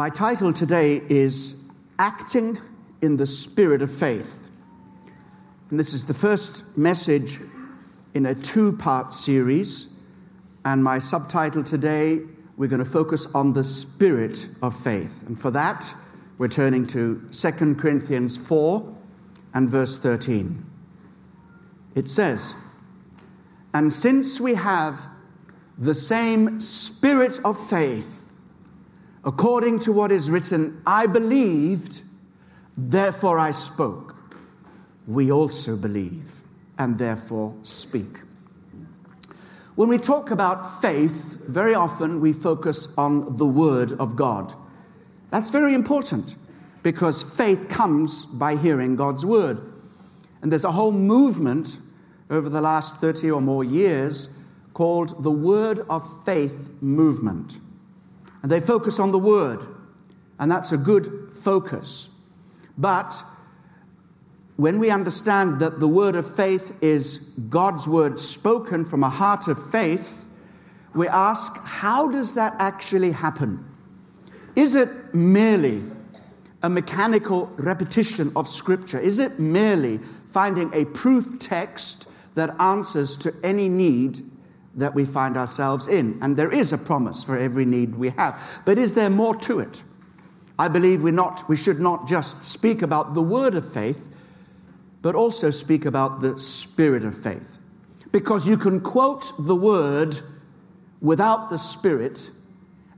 My title today is Acting in the Spirit of Faith. And this is the first message in a two part series. And my subtitle today, we're going to focus on the Spirit of Faith. And for that, we're turning to 2 Corinthians 4 and verse 13. It says, And since we have the same spirit of faith, according to what is written, I believed, therefore I spoke. We also believe and therefore speak. When we talk about faith, very often we focus on the Word of God. That's very important because faith comes by hearing God's Word. And there's a whole movement over the last 30 or more years called the Word of Faith movement. And they focus on the word, and that's a good focus. But when we understand that the word of faith is God's word spoken from a heart of faith, we ask, how does that actually happen? Is it merely a mechanical repetition of Scripture? Is it merely finding a proof text that answers to any need that we find ourselves in. And there is a promise for every need we have. But is there more to it? I believe we're not, we should not just speak about the word of faith, but also speak about the spirit of faith. Because you can quote the word without the spirit,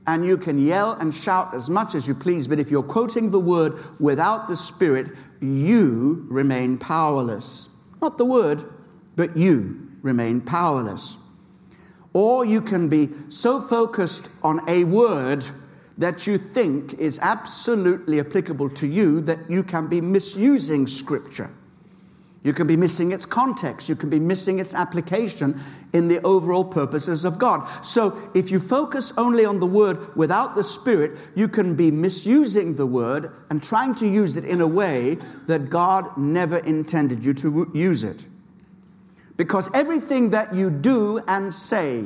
and you can yell and shout as much as you please, but if you're quoting the word without the spirit, you remain powerless. Not the word, but you remain powerless. Or you can be so focused on a word that you think is absolutely applicable to you that you can be misusing Scripture. You can be missing its context. You can be missing its application in the overall purposes of God. So, if you focus only on the word without the Spirit, you can be misusing the word and trying to use it in a way that God never intended you to use it. Because everything that you do and say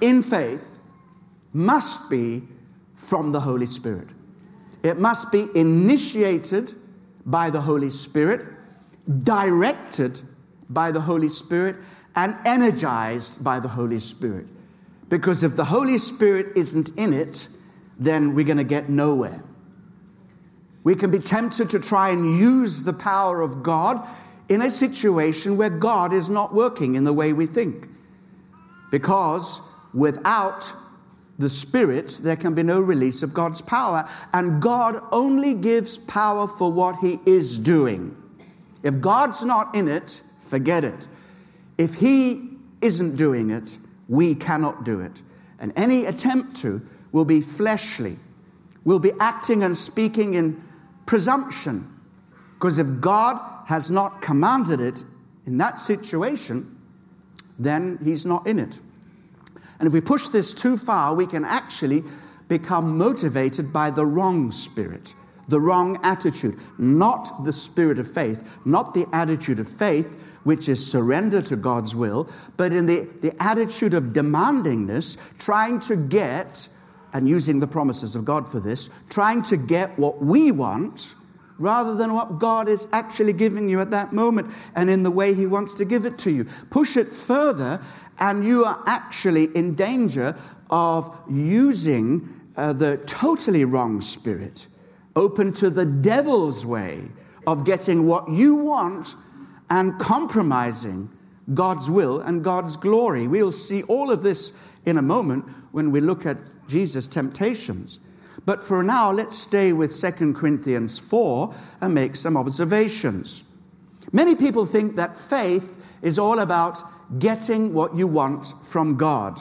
in faith must be from the Holy Spirit. It must be initiated by the Holy Spirit, directed by the Holy Spirit, and energized by the Holy Spirit. Because if the Holy Spirit isn't in it, then we're going to get nowhere. We can be tempted to try and use the power of God in a situation where God is not working in the way we think. Because without the Spirit, there can be no release of God's power. And God only gives power for what He is doing. If God's not in it, forget it. If He isn't doing it, we cannot do it. And any attempt to will be fleshly, will be acting and speaking in presumption. Because if God has not commanded it in that situation, then he's not in it. And if we push this too far, we can actually become motivated by the wrong spirit, the wrong attitude, not the spirit of faith, not the attitude of faith, which is surrender to God's will, but in the, the attitude of demandingness, trying to get, and using the promises of God for this, trying to get what we want rather than what God is actually giving you at that moment and in the way He wants to give it to you. Push it further, and you are actually in danger of using uh, the totally wrong spirit, open to the devil's way of getting what you want and compromising God's will and God's glory. We'll see all of this in a moment when we look at Jesus' temptations. But for now, let's stay with 2 Corinthians 4 and make some observations. Many people think that faith is all about getting what you want from God.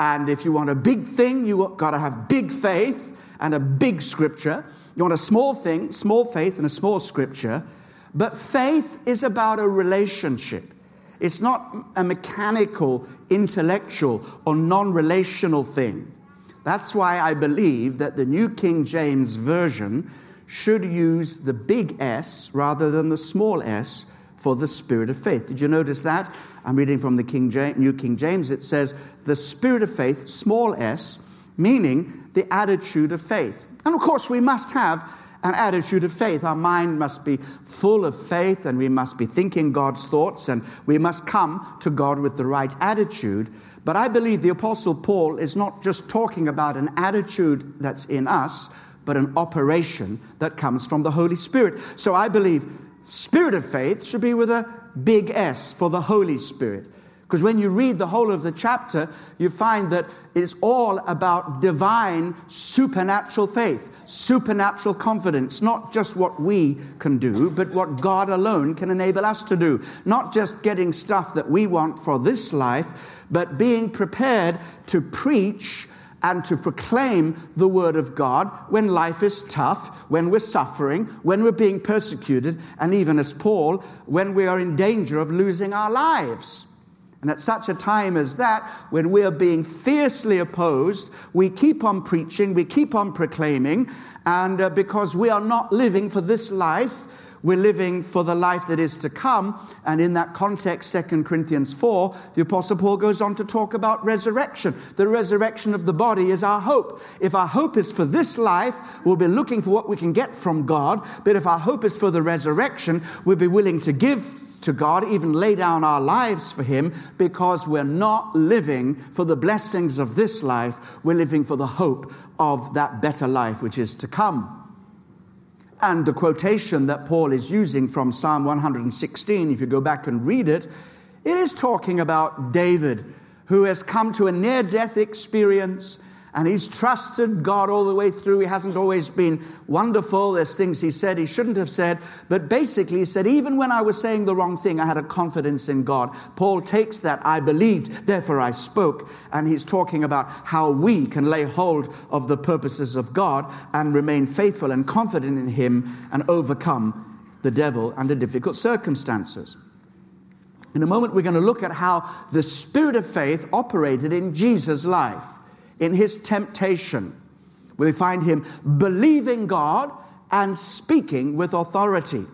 And if you want a big thing, you've got to have big faith and a big scripture. You want a small thing, small faith and a small scripture. But faith is about a relationship. It's not a mechanical, intellectual, or non relational thing. That's why I believe that the New King James Version should use the big S rather than the small s for the spirit of faith. Did you notice that? I'm reading from the King James, New King James. It says the spirit of faith, small s, meaning the attitude of faith. And of course, we must have an attitude of faith. Our mind must be full of faith and we must be thinking God's thoughts and we must come to God with the right attitude. But I believe the Apostle Paul is not just talking about an attitude that's in us, but an operation that comes from the Holy Spirit. So I believe spirit of faith should be with a big S for the Holy Spirit. Because when you read the whole of the chapter, you find that it's all about divine supernatural faith, supernatural confidence, not just what we can do, but what God alone can enable us to do. Not just getting stuff that we want for this life, but being prepared to preach and to proclaim the word of God when life is tough, when we're suffering, when we're being persecuted, and even as Paul, when we are in danger of losing our lives. And at such a time as that, when we are being fiercely opposed, we keep on preaching, we keep on proclaiming, and uh, because we are not living for this life, we're living for the life that is to come. And in that context, 2 Corinthians 4, the Apostle Paul goes on to talk about resurrection. The resurrection of the body is our hope. If our hope is for this life, we'll be looking for what we can get from God. But if our hope is for the resurrection, we'll be willing to give to God, even lay down our lives for Him, because we're not living for the blessings of this life. We're living for the hope of that better life which is to come. And the quotation that Paul is using from Psalm 116, if you go back and read it, it is talking about David, who has come to a near death experience and he's trusted God all the way through. He hasn't always been wonderful. There's things he said he shouldn't have said. But basically, he said, even when I was saying the wrong thing, I had a confidence in God. Paul takes that, I believed, therefore I spoke. And he's talking about how we can lay hold of the purposes of God and remain faithful and confident in him and overcome the devil under difficult circumstances. In a moment, we're going to look at how the spirit of faith operated in Jesus' life in his temptation. We find him believing God and speaking with authority.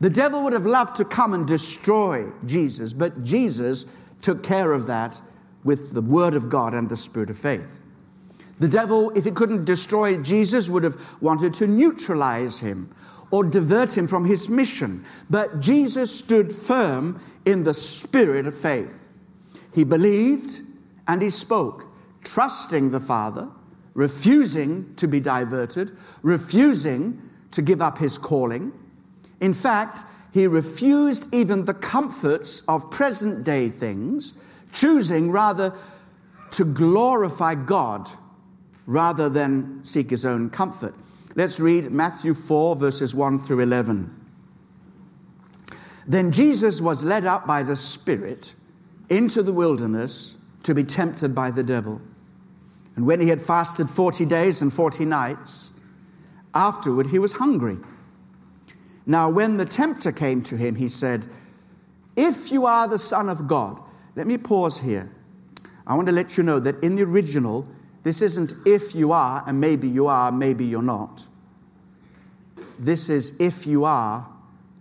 The devil would have loved to come and destroy Jesus, but Jesus took care of that with the word of God and the spirit of faith. The devil, if he couldn't destroy Jesus, would have wanted to neutralize him or divert him from his mission. But Jesus stood firm in the spirit of faith. He believed and he spoke trusting the Father, refusing to be diverted, refusing to give up his calling. In fact, he refused even the comforts of present day things, choosing rather to glorify God rather than seek his own comfort. Let's read Matthew 4, verses 1 through 11. Then Jesus was led up by the Spirit into the wilderness to be tempted by the devil. And when he had fasted 40 days and 40 nights, afterward he was hungry. Now, when the tempter came to him, he said, If you are the Son of God, let me pause here. I want to let you know that in the original, this isn't if you are, and maybe you are, maybe you're not. This is if you are,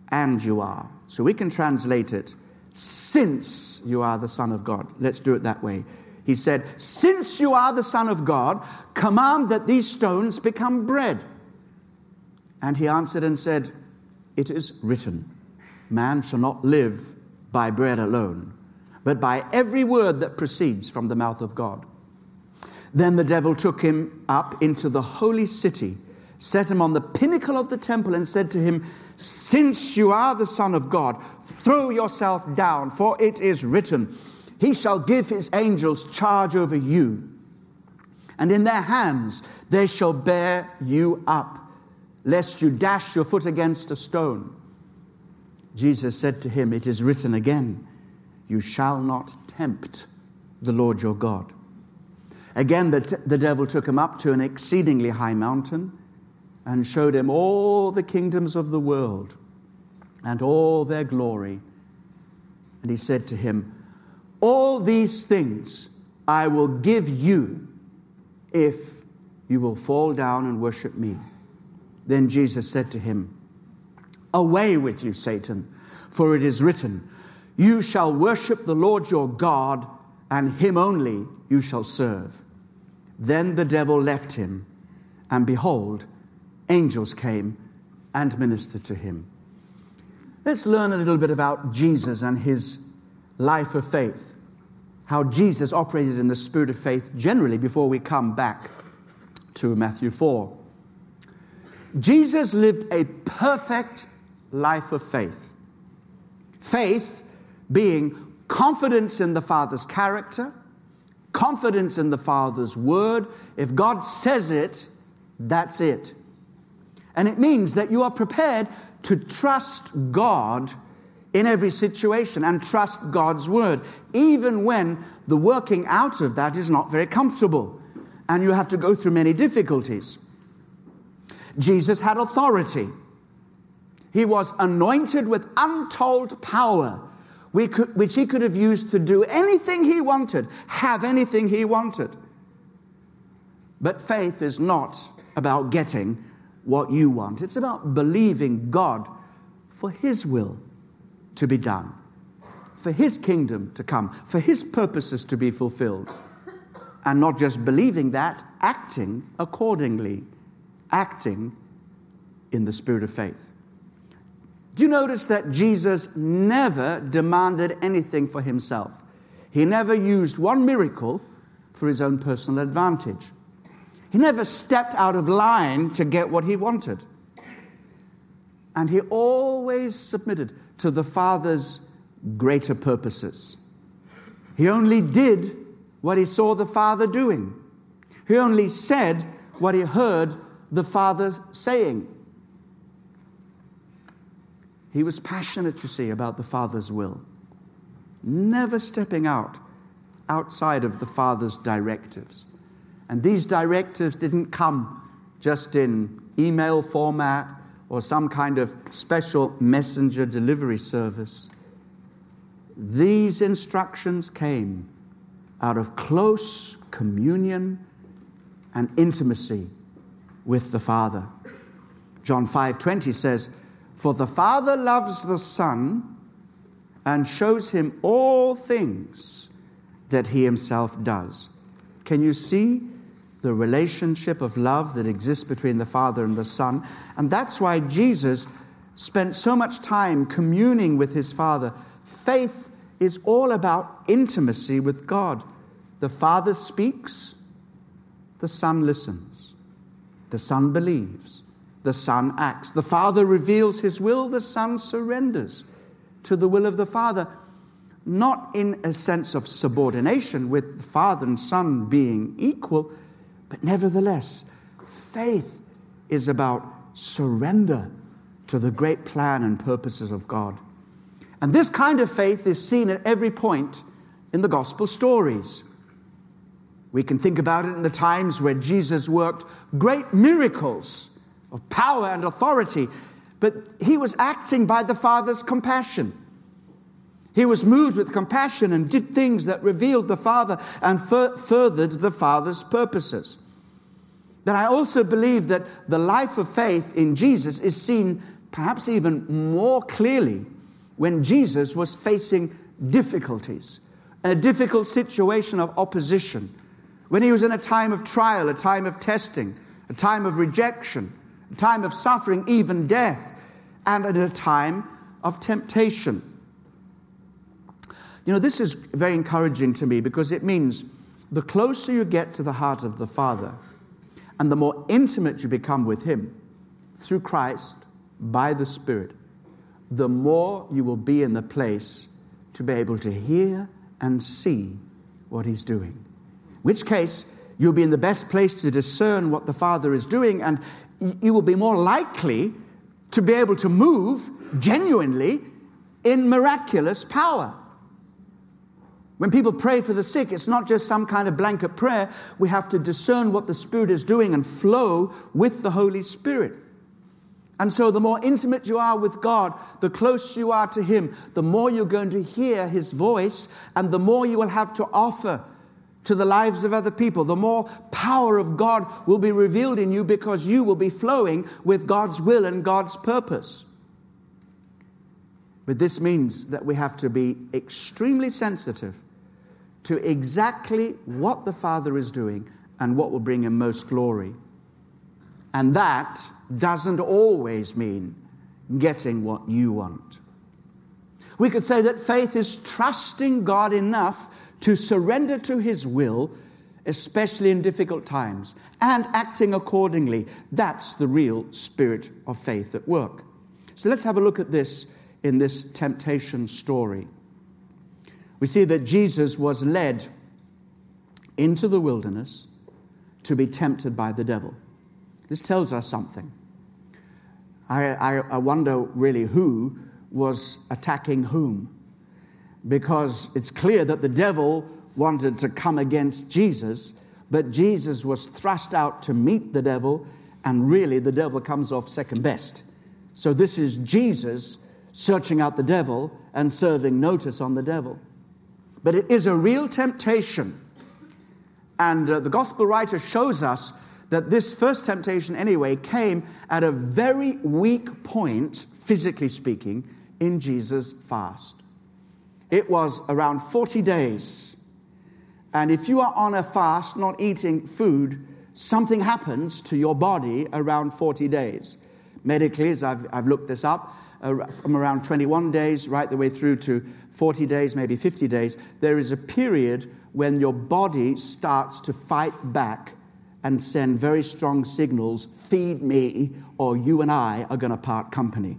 and you are. So we can translate it since you are the Son of God. Let's do it that way. He said, Since you are the Son of God, command that these stones become bread. And he answered and said, It is written, Man shall not live by bread alone, but by every word that proceeds from the mouth of God. Then the devil took him up into the holy city, set him on the pinnacle of the temple, and said to him, Since you are the Son of God, throw yourself down, for it is written, he shall give his angels charge over you, and in their hands they shall bear you up, lest you dash your foot against a stone. Jesus said to him, It is written again, You shall not tempt the Lord your God. Again, the, t- the devil took him up to an exceedingly high mountain and showed him all the kingdoms of the world and all their glory. And he said to him, all these things I will give you if you will fall down and worship me. Then Jesus said to him, Away with you, Satan, for it is written, You shall worship the Lord your God, and him only you shall serve. Then the devil left him, and behold, angels came and ministered to him. Let's learn a little bit about Jesus and his life of faith, how Jesus operated in the spirit of faith generally before we come back to Matthew 4. Jesus lived a perfect life of faith. Faith being confidence in the Father's character, confidence in the Father's word. If God says it, that's it. And it means that you are prepared to trust God in every situation and trust God's word, even when the working out of that is not very comfortable and you have to go through many difficulties. Jesus had authority. He was anointed with untold power, which he could have used to do anything he wanted, have anything he wanted. But faith is not about getting what you want, it's about believing God for his will to be done, for his kingdom to come, for his purposes to be fulfilled. And not just believing that, acting accordingly acting in the spirit of faith. Do you notice that Jesus never demanded anything for himself? He never used one miracle for his own personal advantage. He never stepped out of line to get what he wanted. And he always submitted to the Father's greater purposes. He only did what he saw the Father doing. He only said what he heard the Father saying. He was passionate, you see, about the Father's will, never stepping out outside of the Father's directives. And these directives didn't come just in email format or some kind of special messenger delivery service. These instructions came out of close communion and intimacy with the Father. John 5:20 says, "For the Father loves the Son and shows him all things that he himself does." Can you see the relationship of love that exists between the Father and the Son? And that's why Jesus spent so much time communing with his Father. Faith is all about intimacy with God. The Father speaks, the Son listens. The Son believes. The Son acts. The Father reveals His will. The Son surrenders to the will of the Father, not in a sense of subordination with the Father and Son being equal, but nevertheless, faith is about surrender to the great plan and purposes of God. And this kind of faith is seen at every point in the gospel stories. We can think about it in the times where Jesus worked great miracles of power and authority, but he was acting by the Father's compassion. He was moved with compassion and did things that revealed the Father and fur- furthered the Father's purposes. But I also believe that the life of faith in Jesus is seen perhaps even more clearly when Jesus was facing difficulties, a difficult situation of opposition when he was in a time of trial, a time of testing, a time of rejection, a time of suffering, even death, and in a time of temptation. You know, this is very encouraging to me because it means the closer you get to the heart of the Father and the more intimate you become with Him through Christ by the Spirit, the more you will be in the place to be able to hear and see what He's doing In which case you'll be in the best place to discern what the Father is doing, and you will be more likely to be able to move genuinely in miraculous power. When people pray for the sick, it's not just some kind of blanket prayer. We have to discern what the Spirit is doing and flow with the Holy Spirit. And so, the more intimate you are with God, the closer you are to Him, the more you're going to hear His voice, and the more you will have to offer to the lives of other people, the more power of God will be revealed in you because you will be flowing with God's will and God's purpose. But this means that we have to be extremely sensitive to exactly what the Father is doing and what will bring him most glory. And that doesn't always mean getting what you want. We could say that faith is trusting God enough to surrender to His will, especially in difficult times, and acting accordingly. That's the real spirit of faith at work. So let's have a look at this in this temptation story. We see that Jesus was led into the wilderness to be tempted by the devil. This tells us something. I, I, I wonder really who was attacking whom. Because it's clear that the devil wanted to come against Jesus, but Jesus was thrust out to meet the devil, and really the devil comes off second best. So this is Jesus searching out the devil and serving notice on the devil. But it is a real temptation. And uh, the gospel writer shows us that this first temptation, anyway, came at a very weak point, physically speaking, in Jesus' fast. It was around 40 days. And if you are on a fast, not eating food, something happens to your body around 40 days. Medically, as I've, I've looked this up, from around 21 days right the way through to 40 days, maybe 50 days, there is a period when your body starts to fight back and send very strong signals feed me, or you and I are going to part company.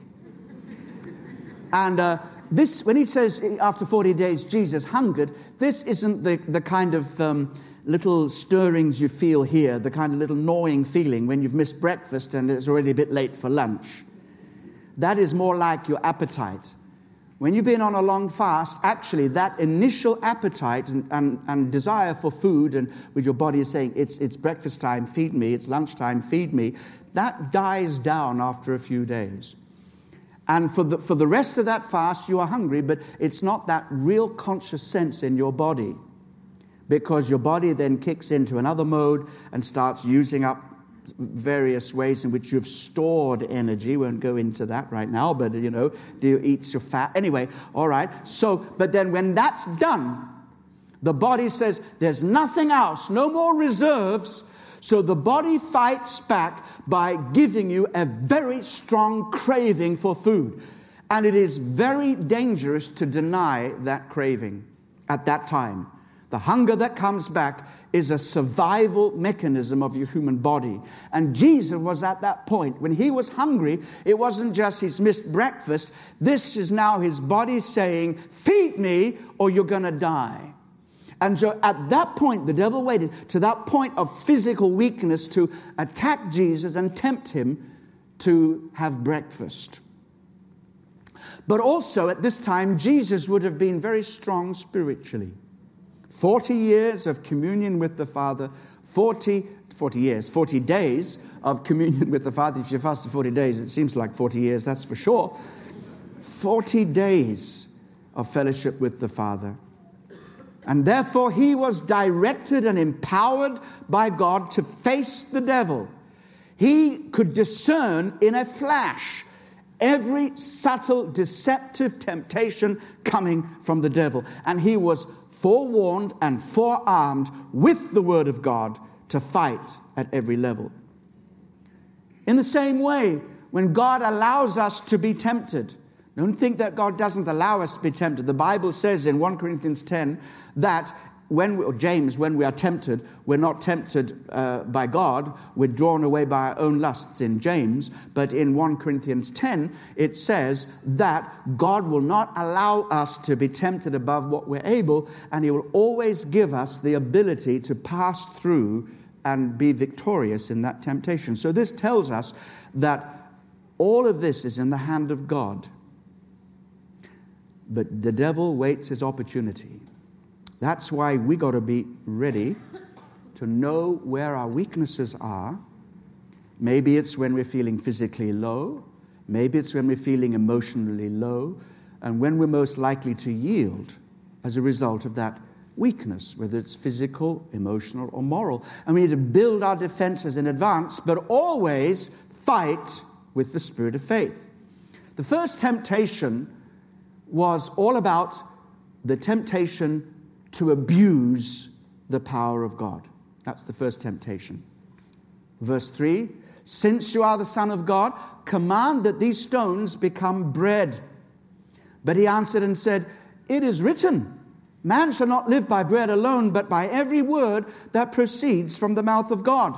And uh, this, when he says after 40 days Jesus hungered, this isn't the, the kind of um, little stirrings you feel here, the kind of little gnawing feeling when you've missed breakfast and it's already a bit late for lunch. That is more like your appetite. When you've been on a long fast, actually, that initial appetite and, and, and, desire for food, and with your body is saying, it's, it's breakfast time, feed me, it's lunchtime, feed me, that dies down after a few days. And for the, for the rest of that fast, you are hungry, but it's not that real conscious sense in your body because your body then kicks into another mode and starts using up various ways in which you've stored energy. We won't go into that right now, but you know, do you eat your fat? Anyway, all right. So, but then when that's done, the body says there's nothing else, no more reserves so the body fights back by giving you a very strong craving for food. And it is very dangerous to deny that craving at that time. The hunger that comes back is a survival mechanism of your human body. And Jesus was at that point. When he was hungry, it wasn't just he's missed breakfast. This is now his body saying, Feed me or you're going to die. And so at that point, the devil waited to that point of physical weakness to attack Jesus and tempt him to have breakfast. But also at this time, Jesus would have been very strong spiritually. 40 years of communion with the Father, 40, 40 years, 40 days of communion with the Father. If you fast for 40 days, it seems like 40 years, that's for sure. 40 days of fellowship with the Father. And therefore, he was directed and empowered by God to face the devil. He could discern in a flash every subtle, deceptive temptation coming from the devil. And he was forewarned and forearmed with the word of God to fight at every level. In the same way, when God allows us to be tempted, don't think that God doesn't allow us to be tempted. The Bible says in 1 Corinthians 10 that when we, James, when we are tempted, we're not tempted uh, by God, we're drawn away by our own lusts in James. But in 1 Corinthians 10, it says that God will not allow us to be tempted above what we're able, and He will always give us the ability to pass through and be victorious in that temptation. So this tells us that all of this is in the hand of God. But the devil waits his opportunity. That's why we got to be ready to know where our weaknesses are. Maybe it's when we're feeling physically low, maybe it's when we're feeling emotionally low, and when we're most likely to yield as a result of that weakness, whether it's physical, emotional, or moral. And we need to build our defenses in advance, but always fight with the spirit of faith. The first temptation was all about the temptation to abuse the power of God. That's the first temptation. Verse 3 Since you are the Son of God, command that these stones become bread. But he answered and said, It is written, Man shall not live by bread alone, but by every word that proceeds from the mouth of God.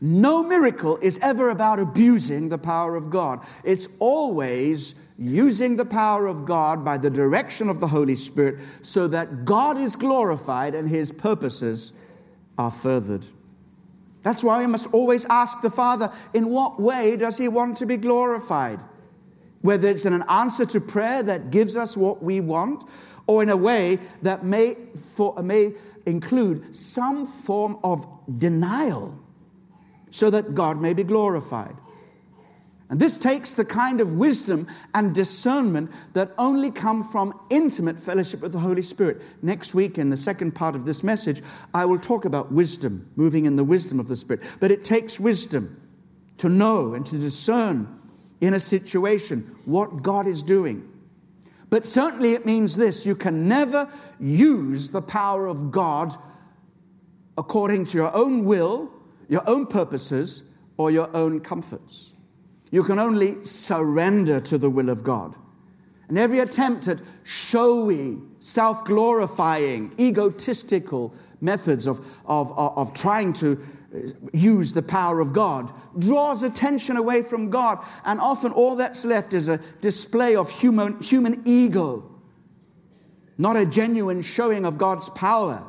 No miracle is ever about abusing the power of God. It's always using the power of God by the direction of the Holy Spirit so that God is glorified and his purposes are furthered. That's why we must always ask the Father, in what way does He want to be glorified? Whether it's in an answer to prayer that gives us what we want, or in a way that may, for, may include some form of denial so that God may be glorified. And this takes the kind of wisdom and discernment that only come from intimate fellowship with the Holy Spirit. Next week, in the second part of this message, I will talk about wisdom, moving in the wisdom of the Spirit. But it takes wisdom to know and to discern in a situation what God is doing. But certainly it means this you can never use the power of God according to your own will, your own purposes, or your own comforts. You can only surrender to the will of God. And every attempt at showy, self glorifying, egotistical methods of, of, of, of, trying to uh, use the power of God draws attention away from God. And often all that's left is a display of human, human ego, not a genuine showing of God's power.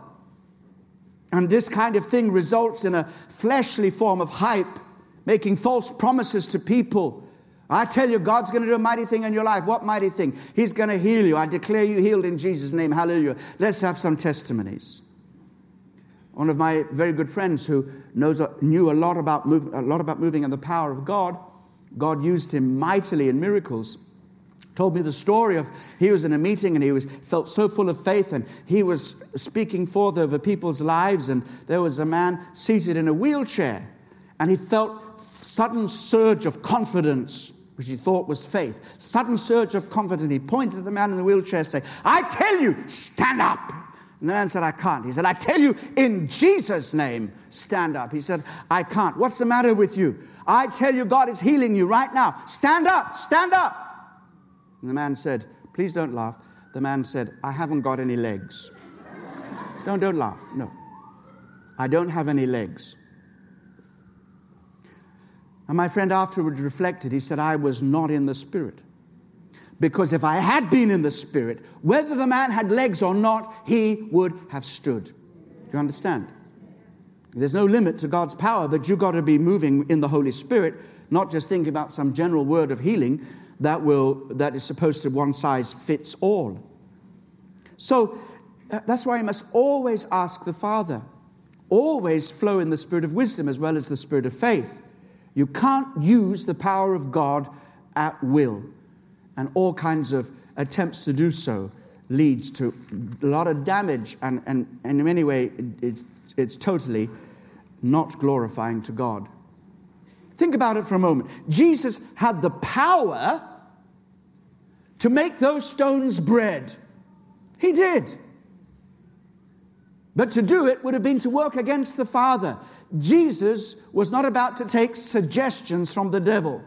And this kind of thing results in a fleshly form of hype making false promises to people. I tell you, God's going to do a mighty thing in your life. What mighty thing? He's going to heal you. I declare you healed in Jesus' name. Hallelujah. Let's have some testimonies. One of my very good friends who knows, knew a lot, about move, a lot about moving and the power of God, God used him mightily in miracles told me the story of he was in a meeting and he was felt so full of faith and he was speaking forth over people's lives and there was a man seated in a wheelchair and he felt sudden surge of confidence, which he thought was faith. Sudden surge of confidence. He pointed at the man in the wheelchair, saying, I tell you, stand up. And the man said, I can't. He said, I tell you, in Jesus' name, stand up. He said, I can't. What's the matter with you? I tell you, God is healing you right now. Stand up, stand up. And the man said, Please don't laugh. The man said, I haven't got any legs. no, don't laugh. No. I don't have any legs. And my friend afterwards reflected. He said, I was not in the Spirit. Because if I had been in the Spirit, whether the man had legs or not, he would have stood. Do you understand? There's no limit to God's power, but you've got to be moving in the Holy Spirit, not just thinking about some general word of healing that, will, that is supposed to one size fits all. So uh, that's why you must always ask the Father, always flow in the spirit of wisdom as well as the spirit of faith. You can't use the power of God at will. And all kinds of attempts to do so leads to a lot of damage, and, and, and in many ways, it's, it's totally not glorifying to God. Think about it for a moment. Jesus had the power to make those stones bread. He did. But to do it would have been to work against the Father. Jesus was not about to take suggestions from the devil,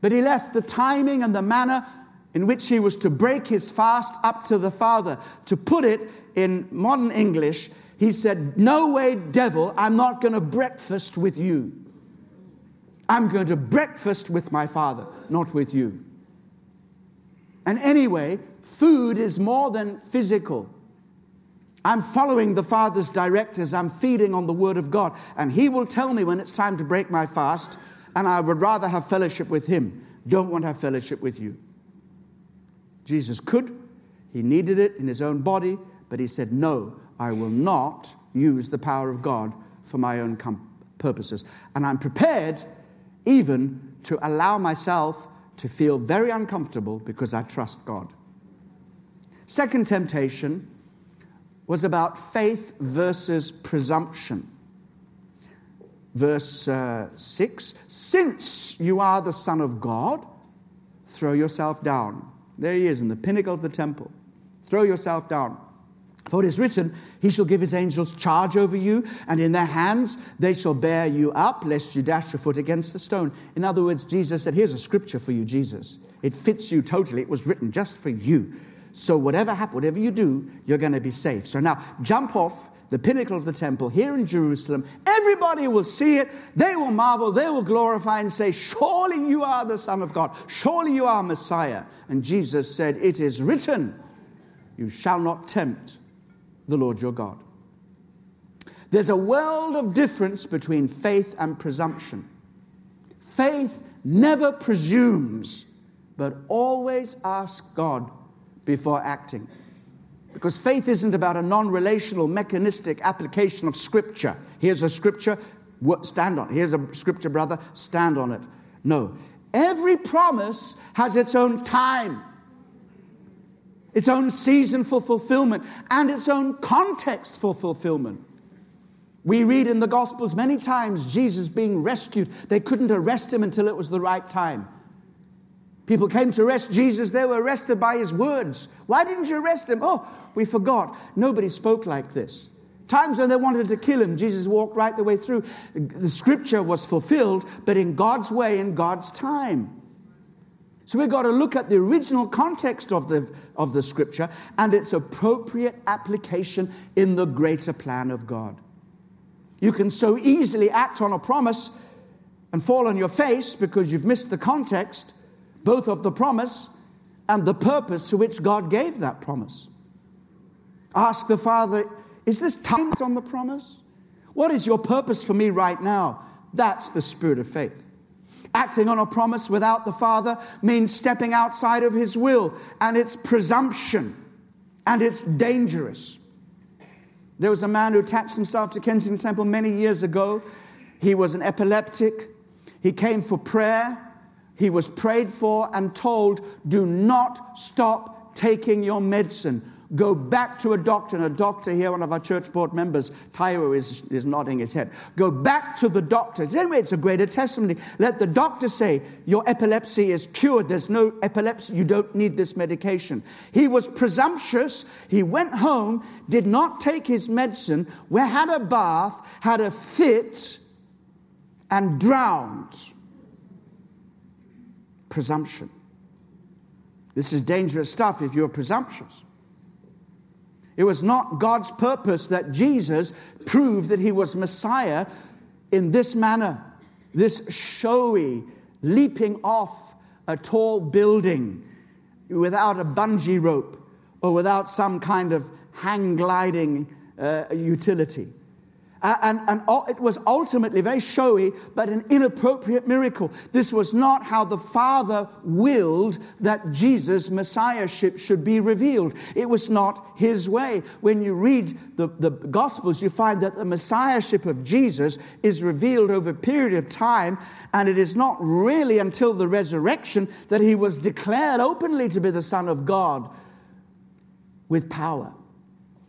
but he left the timing and the manner in which he was to break his fast up to the Father. To put it in modern English, he said, No way, devil, I'm not going to breakfast with you. I'm going to breakfast with my Father, not with you. And anyway, food is more than physical. I'm following the Father's directives. I'm feeding on the Word of God. And He will tell me when it's time to break my fast, and I would rather have fellowship with Him. Don't want to have fellowship with you. Jesus could, He needed it in His own body, but He said, No, I will not use the power of God for my own com- purposes. And I'm prepared even to allow myself to feel very uncomfortable because I trust God. Second temptation was about faith versus presumption. Verse uh, 6 Since you are the Son of God, throw yourself down. There he is in the pinnacle of the temple. Throw yourself down. For it is written, He shall give His angels charge over you, and in their hands they shall bear you up, lest you dash your foot against the stone. In other words, Jesus said, Here's a scripture for you, Jesus. It fits you totally. It was written just for you. So whatever happens, whatever you do, you're going to be safe. So now jump off the pinnacle of the temple here in Jerusalem. Everybody will see it. They will marvel. They will glorify and say, Surely you are the Son of God. Surely you are Messiah. And Jesus said, It is written, You shall not tempt the Lord your God. There's a world of difference between faith and presumption. Faith never presumes, but always asks God before acting. Because faith isn't about a non relational, mechanistic application of scripture. Here's a scripture, stand on it. Here's a scripture, brother, stand on it. No. Every promise has its own time, its own season for fulfillment, and its own context for fulfillment. We read in the Gospels many times Jesus being rescued. They couldn't arrest him until it was the right time. People came to arrest Jesus, they were arrested by his words. Why didn't you arrest him? Oh, we forgot. Nobody spoke like this. Times when they wanted to kill him, Jesus walked right the way through. The scripture was fulfilled, but in God's way, in God's time. So we've got to look at the original context of the, of the scripture and its appropriate application in the greater plan of God. You can so easily act on a promise and fall on your face because you've missed the context both of the promise and the purpose to which God gave that promise. Ask the Father, is this time on the promise? What is your purpose for me right now? That's the spirit of faith. Acting on a promise without the Father means stepping outside of His will, and it's presumption, and it's dangerous. There was a man who attached himself to Kensington Temple many years ago. He was an epileptic. He came for prayer. He was prayed for and told, do not stop taking your medicine. Go back to a doctor. And a doctor here, one of our church board members, Taiwo, is, is nodding his head. Go back to the doctor. Anyway, it's a greater testimony. Let the doctor say, Your epilepsy is cured. There's no epilepsy. You don't need this medication. He was presumptuous. He went home, did not take his medicine, had a bath, had a fit, and drowned presumption. This is dangerous stuff if you're presumptuous. It was not God's purpose that Jesus proved that he was Messiah in this manner, this showy, leaping off a tall building without a bungee rope or without some kind of hang gliding uh, utility. And, and it was ultimately very showy, but an inappropriate miracle. This was not how the Father willed that Jesus' Messiahship should be revealed. It was not his way. When you read the, the Gospels, you find that the Messiahship of Jesus is revealed over a period of time, and it is not really until the resurrection that he was declared openly to be the Son of God with power.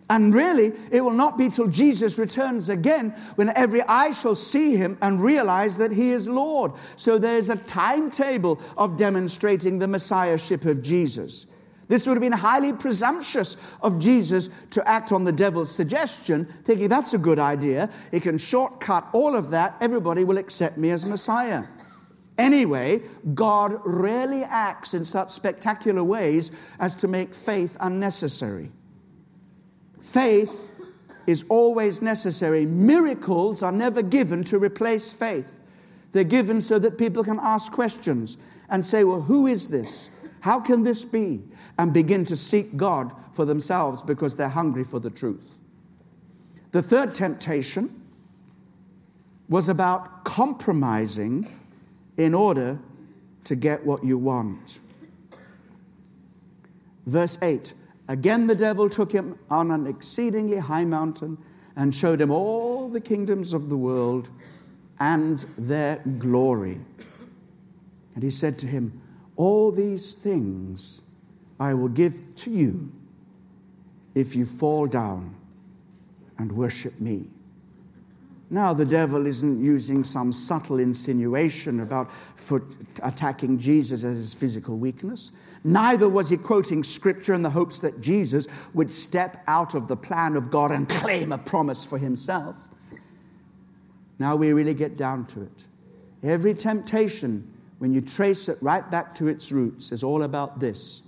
And really, it will not be till Jesus returns again when every eye shall see him and realize that he is Lord. So there's a timetable of demonstrating the messiahship of Jesus. This would have been highly presumptuous of Jesus to act on the devil's suggestion, thinking that's a good idea. He can shortcut all of that. Everybody will accept me as Messiah. Anyway, God rarely acts in such spectacular ways as to make faith unnecessary. Faith is always necessary. Miracles are never given to replace faith. They're given so that people can ask questions and say, Well, who is this? How can this be? And begin to seek God for themselves because they're hungry for the truth. The third temptation was about compromising in order to get what you want. Verse 8 Again, the devil took him on an exceedingly high mountain and showed him all the kingdoms of the world and their glory. And he said to him, All these things I will give to you if you fall down and worship me. Now, the devil isn't using some subtle insinuation about attacking Jesus as his physical weakness. Neither was he quoting scripture in the hopes that Jesus would step out of the plan of God and claim a promise for himself. Now we really get down to it. Every temptation, when you trace it right back to its roots, is all about this.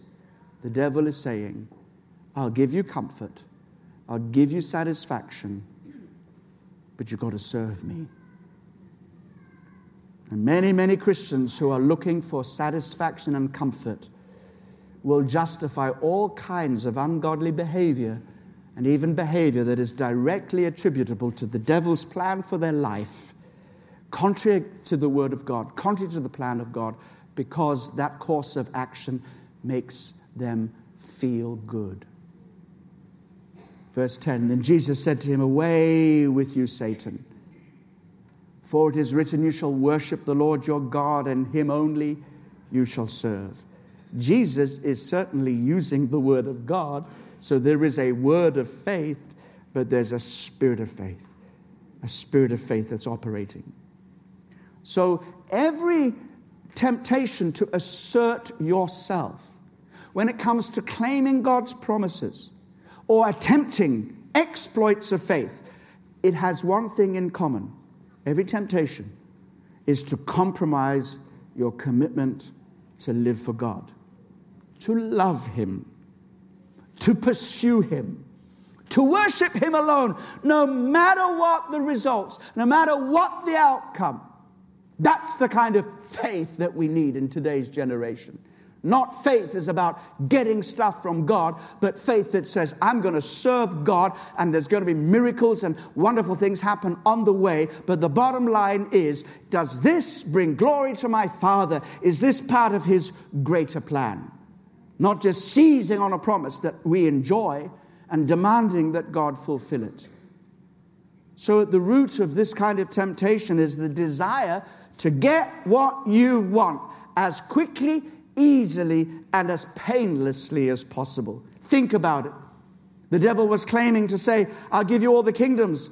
The devil is saying, I'll give you comfort, I'll give you satisfaction, but you've got to serve me. And many, many Christians who are looking for satisfaction and comfort will justify all kinds of ungodly behavior and even behavior that is directly attributable to the devil's plan for their life, contrary to the Word of God, contrary to the plan of God, because that course of action makes them feel good. Verse 10 Then Jesus said to him, Away with you, Satan. For it is written, You shall worship the Lord your God, and him only you shall serve. Jesus is certainly using the word of God. So there is a word of faith, but there's a spirit of faith, a spirit of faith that's operating. So every temptation to assert yourself when it comes to claiming God's promises or attempting exploits of faith, it has one thing in common. Every temptation is to compromise your commitment to live for God to love Him, to pursue Him, to worship Him alone, no matter what the results, no matter what the outcome. That's the kind of faith that we need in today's generation. Not faith is about getting stuff from God, but faith that says, I'm going to serve God and there's going to be miracles and wonderful things happen on the way. But the bottom line is, does this bring glory to my Father? Is this part of His greater plan? not just seizing on a promise that we enjoy and demanding that God fulfill it. So, at the root of this kind of temptation is the desire to get what you want as quickly, easily, and as painlessly as possible. Think about it. The devil was claiming to say, I'll give you all the kingdoms.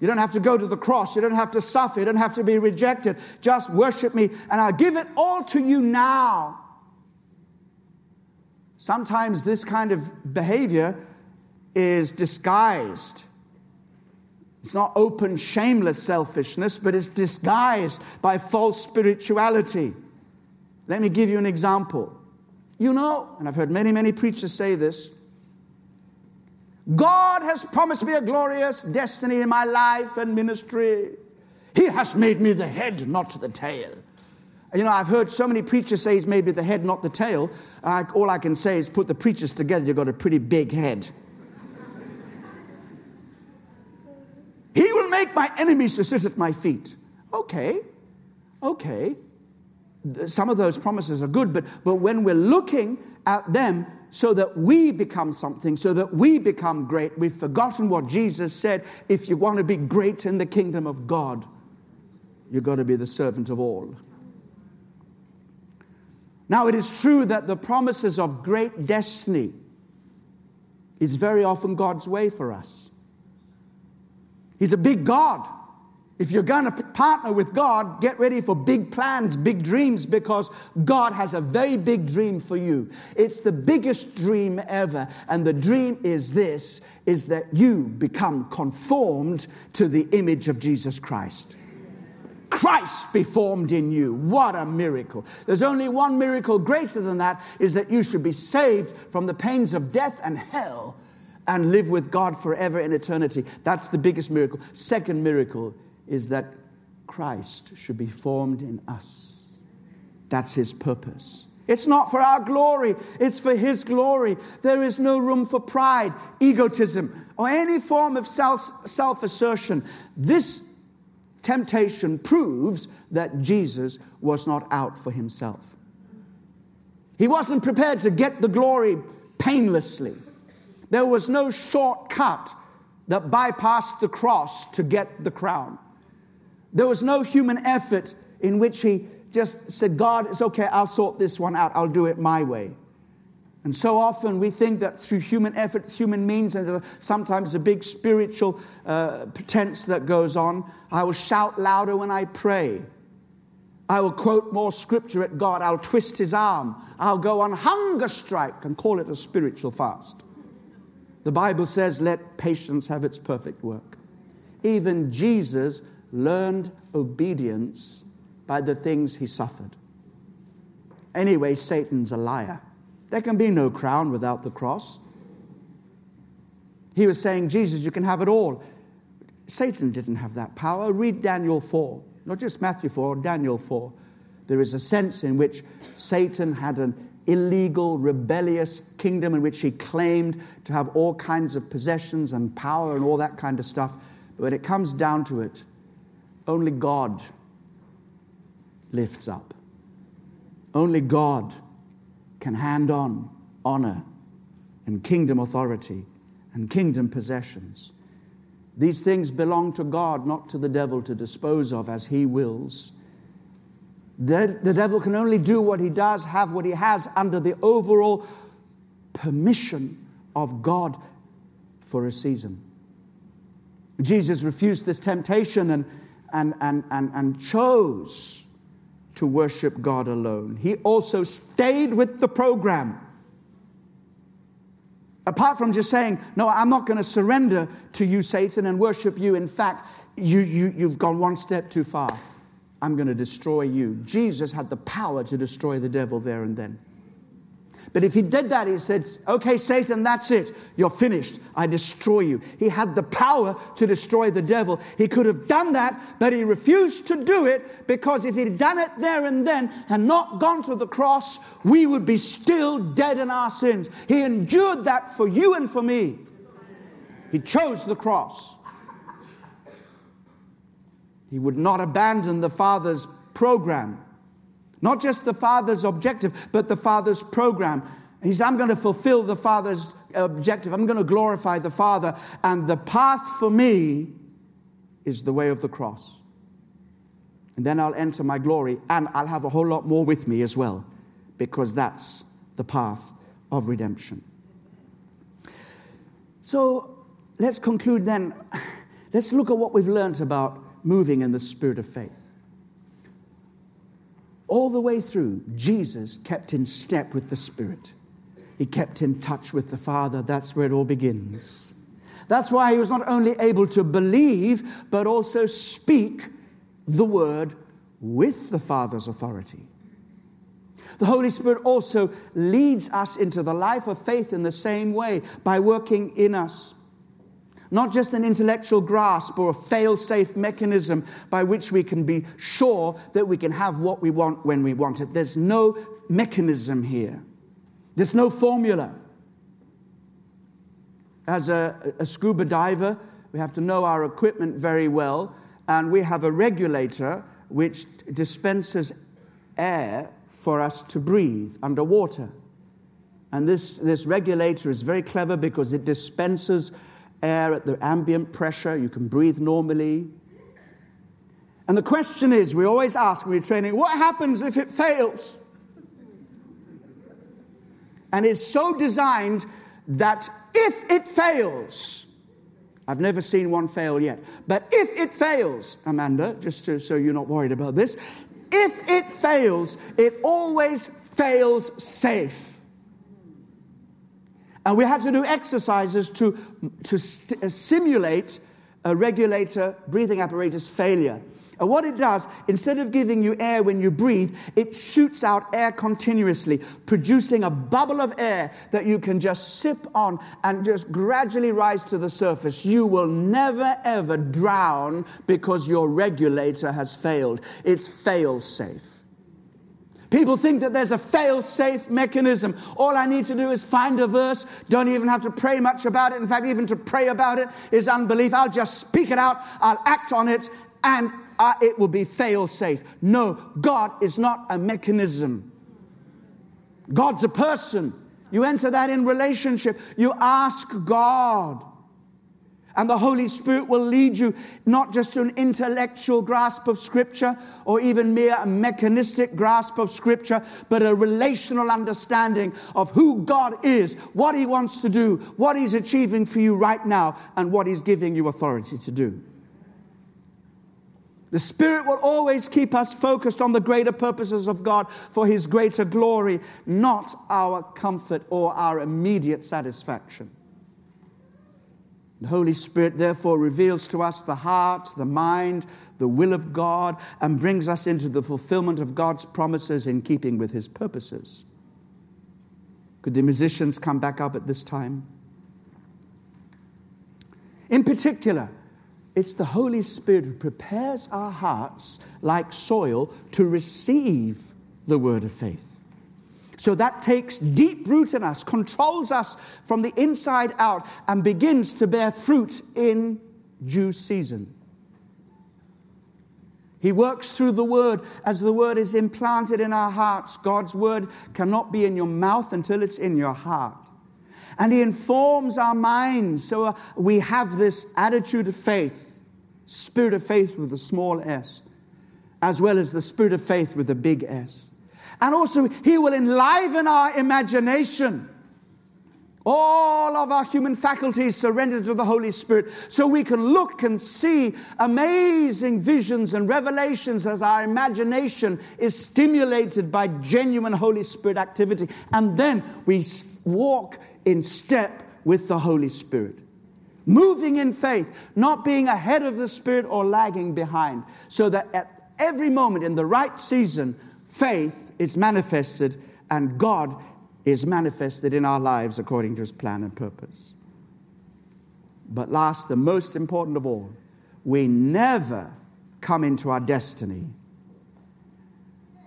You don't have to go to the cross. You don't have to suffer. You don't have to be rejected. Just worship me, and I'll give it all to you now. Sometimes this kind of behavior is disguised. It's not open, shameless selfishness, but it's disguised by false spirituality. Let me give you an example. You know, and I've heard many, many preachers say this God has promised me a glorious destiny in my life and ministry. He has made me the head, not the tail. You know, I've heard so many preachers say he's maybe the head, not the tail. All I can say is put the preachers together, you've got a pretty big head. he will make my enemies to sit at my feet. Okay, okay. Some of those promises are good, but, but when we're looking at them so that we become something, so that we become great, we've forgotten what Jesus said. If you want to be great in the kingdom of God, you've got to be the servant of all. Now, it is true that the promises of great destiny is very often God's way for us. He's a big God. If you're going to partner with God, get ready for big plans, big dreams, because God has a very big dream for you. It's the biggest dream ever. And the dream is this, is that you become conformed to the image of Jesus Christ. Christ be formed in you. What a miracle. There's only one miracle greater than that is that you should be saved from the pains of death and hell and live with God forever in eternity. That's the biggest miracle. Second miracle is that Christ should be formed in us. That's his purpose. It's not for our glory, it's for His glory. There is no room for pride, egotism, or any form of self assertion. This temptation proves that Jesus was not out for himself. He wasn't prepared to get the glory painlessly. There was no shortcut that bypassed the cross to get the crown. There was no human effort in which he just said, God, it's okay, I'll sort this one out, I'll do it my way. And so often we think that through human effort, human means, and sometimes a big spiritual uh, pretense that goes on. I will shout louder when I pray. I will quote more scripture at God. I'll twist his arm. I'll go on hunger strike and call it a spiritual fast. The Bible says, let patience have its perfect work. Even Jesus learned obedience by the things he suffered. Anyway, Satan's a liar. There can be no crown without the cross. He was saying, Jesus, you can have it all. Satan didn't have that power. Read Daniel 4, not just Matthew 4, Daniel 4. There is a sense in which Satan had an illegal, rebellious kingdom in which he claimed to have all kinds of possessions and power and all that kind of stuff. But when it comes down to it, only God lifts up. Only God can hand on honor and kingdom authority and kingdom possessions. These things belong to God, not to the devil to dispose of as he wills. The, the devil can only do what he does, have what he has under the overall permission of God for a season. Jesus refused this temptation and, and, and, and, and chose to worship God alone. He also stayed with the program. Apart from just saying, No, I'm not going to surrender to you, Satan, and worship you. In fact, you, you, you've gone one step too far. I'm going to destroy you. Jesus had the power to destroy the devil there and then. But if he did that, he said, Okay, Satan, that's it. You're finished. I destroy you. He had the power to destroy the devil. He could have done that, but he refused to do it because if he'd done it there and then and not gone to the cross, we would be still dead in our sins. He endured that for you and for me. He chose the cross. He would not abandon the Father's program not just the Father's objective, but the Father's program. He said, I'm going to fulfill the Father's objective. I'm going to glorify the Father. And the path for me is the way of the cross. And then I'll enter my glory, and I'll have a whole lot more with me as well, because that's the path of redemption. So let's conclude then. Let's look at what we've learned about moving in the spirit of faith all the way through, Jesus kept in step with the Spirit. He kept in touch with the Father. That's where it all begins. That's why he was not only able to believe, but also speak the word with the Father's authority. The Holy Spirit also leads us into the life of faith in the same way by working in us not just an intellectual grasp or a fail safe mechanism by which we can be sure that we can have what we want when we want it. There's no mechanism here, there's no formula. As a, a scuba diver, we have to know our equipment very well, and we have a regulator which dispenses air for us to breathe underwater. And this, this regulator is very clever because it dispenses air at the ambient pressure, you can breathe normally. And the question is we always ask when we're training, what happens if it fails? And it's so designed that if it fails, I've never seen one fail yet, but if it fails, Amanda, just to, so you're not worried about this, if it fails, it always fails safe. And we had to do exercises to, to st- uh, simulate a regulator breathing apparatus failure. And what it does, instead of giving you air when you breathe, it shoots out air continuously, producing a bubble of air that you can just sip on and just gradually rise to the surface. You will never ever drown because your regulator has failed. It's fail safe. People think that there's a fail safe mechanism. All I need to do is find a verse, don't even have to pray much about it. In fact, even to pray about it is unbelief. I'll just speak it out, I'll act on it, and uh, it will be fail safe. No, God is not a mechanism, God's a person. You enter that in relationship, you ask God. And the Holy Spirit will lead you not just to an intellectual grasp of Scripture or even mere mechanistic grasp of Scripture, but a relational understanding of who God is, what He wants to do, what He's achieving for you right now, and what He's giving you authority to do. The Spirit will always keep us focused on the greater purposes of God for His greater glory, not our comfort or our immediate satisfaction. The Holy Spirit therefore reveals to us the heart, the mind, the will of God, and brings us into the fulfillment of God's promises in keeping with His purposes. Could the musicians come back up at this time? In particular, it's the Holy Spirit who prepares our hearts like soil to receive the word of faith. So that takes deep root in us, controls us from the inside out, and begins to bear fruit in due season. He works through the word as the word is implanted in our hearts. God's word cannot be in your mouth until it's in your heart. And He informs our minds so uh, we have this attitude of faith, spirit of faith with a small s, as well as the spirit of faith with a big S. And also, He will enliven our imagination. All of our human faculties surrendered to the Holy Spirit so we can look and see amazing visions and revelations as our imagination is stimulated by genuine Holy Spirit activity. And then we walk in step with the Holy Spirit. Moving in faith, not being ahead of the Spirit or lagging behind, so that at every moment in the right season, faith is manifested and God is manifested in our lives according to his plan and purpose. But last, the most important of all, we never come into our destiny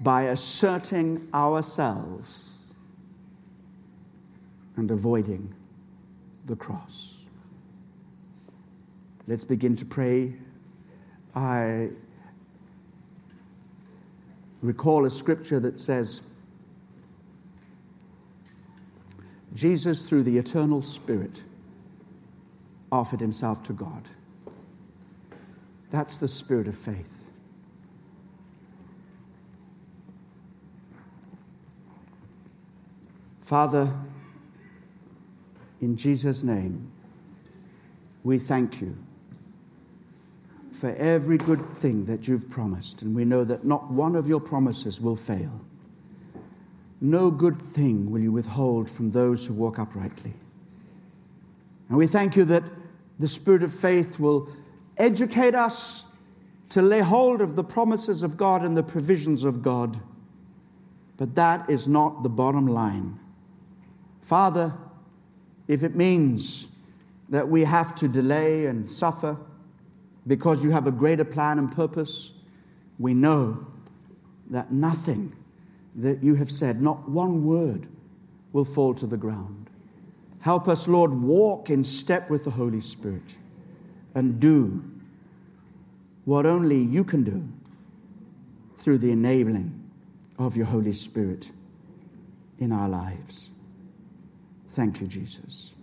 by asserting ourselves and avoiding the cross. Let's begin to pray. I recall a scripture that says, Jesus, through the eternal Spirit, offered himself to God. That's the spirit of faith. Father, in Jesus' name, we thank you for every good thing that you've promised, and we know that not one of your promises will fail. No good thing will you withhold from those who walk uprightly. And we thank you that the spirit of faith will educate us to lay hold of the promises of God and the provisions of God. But that is not the bottom line. Father, if it means that we have to delay and suffer, because you have a greater plan and purpose, we know that nothing that you have said, not one word, will fall to the ground. Help us, Lord, walk in step with the Holy Spirit and do what only you can do through the enabling of your Holy Spirit in our lives. Thank you, Jesus.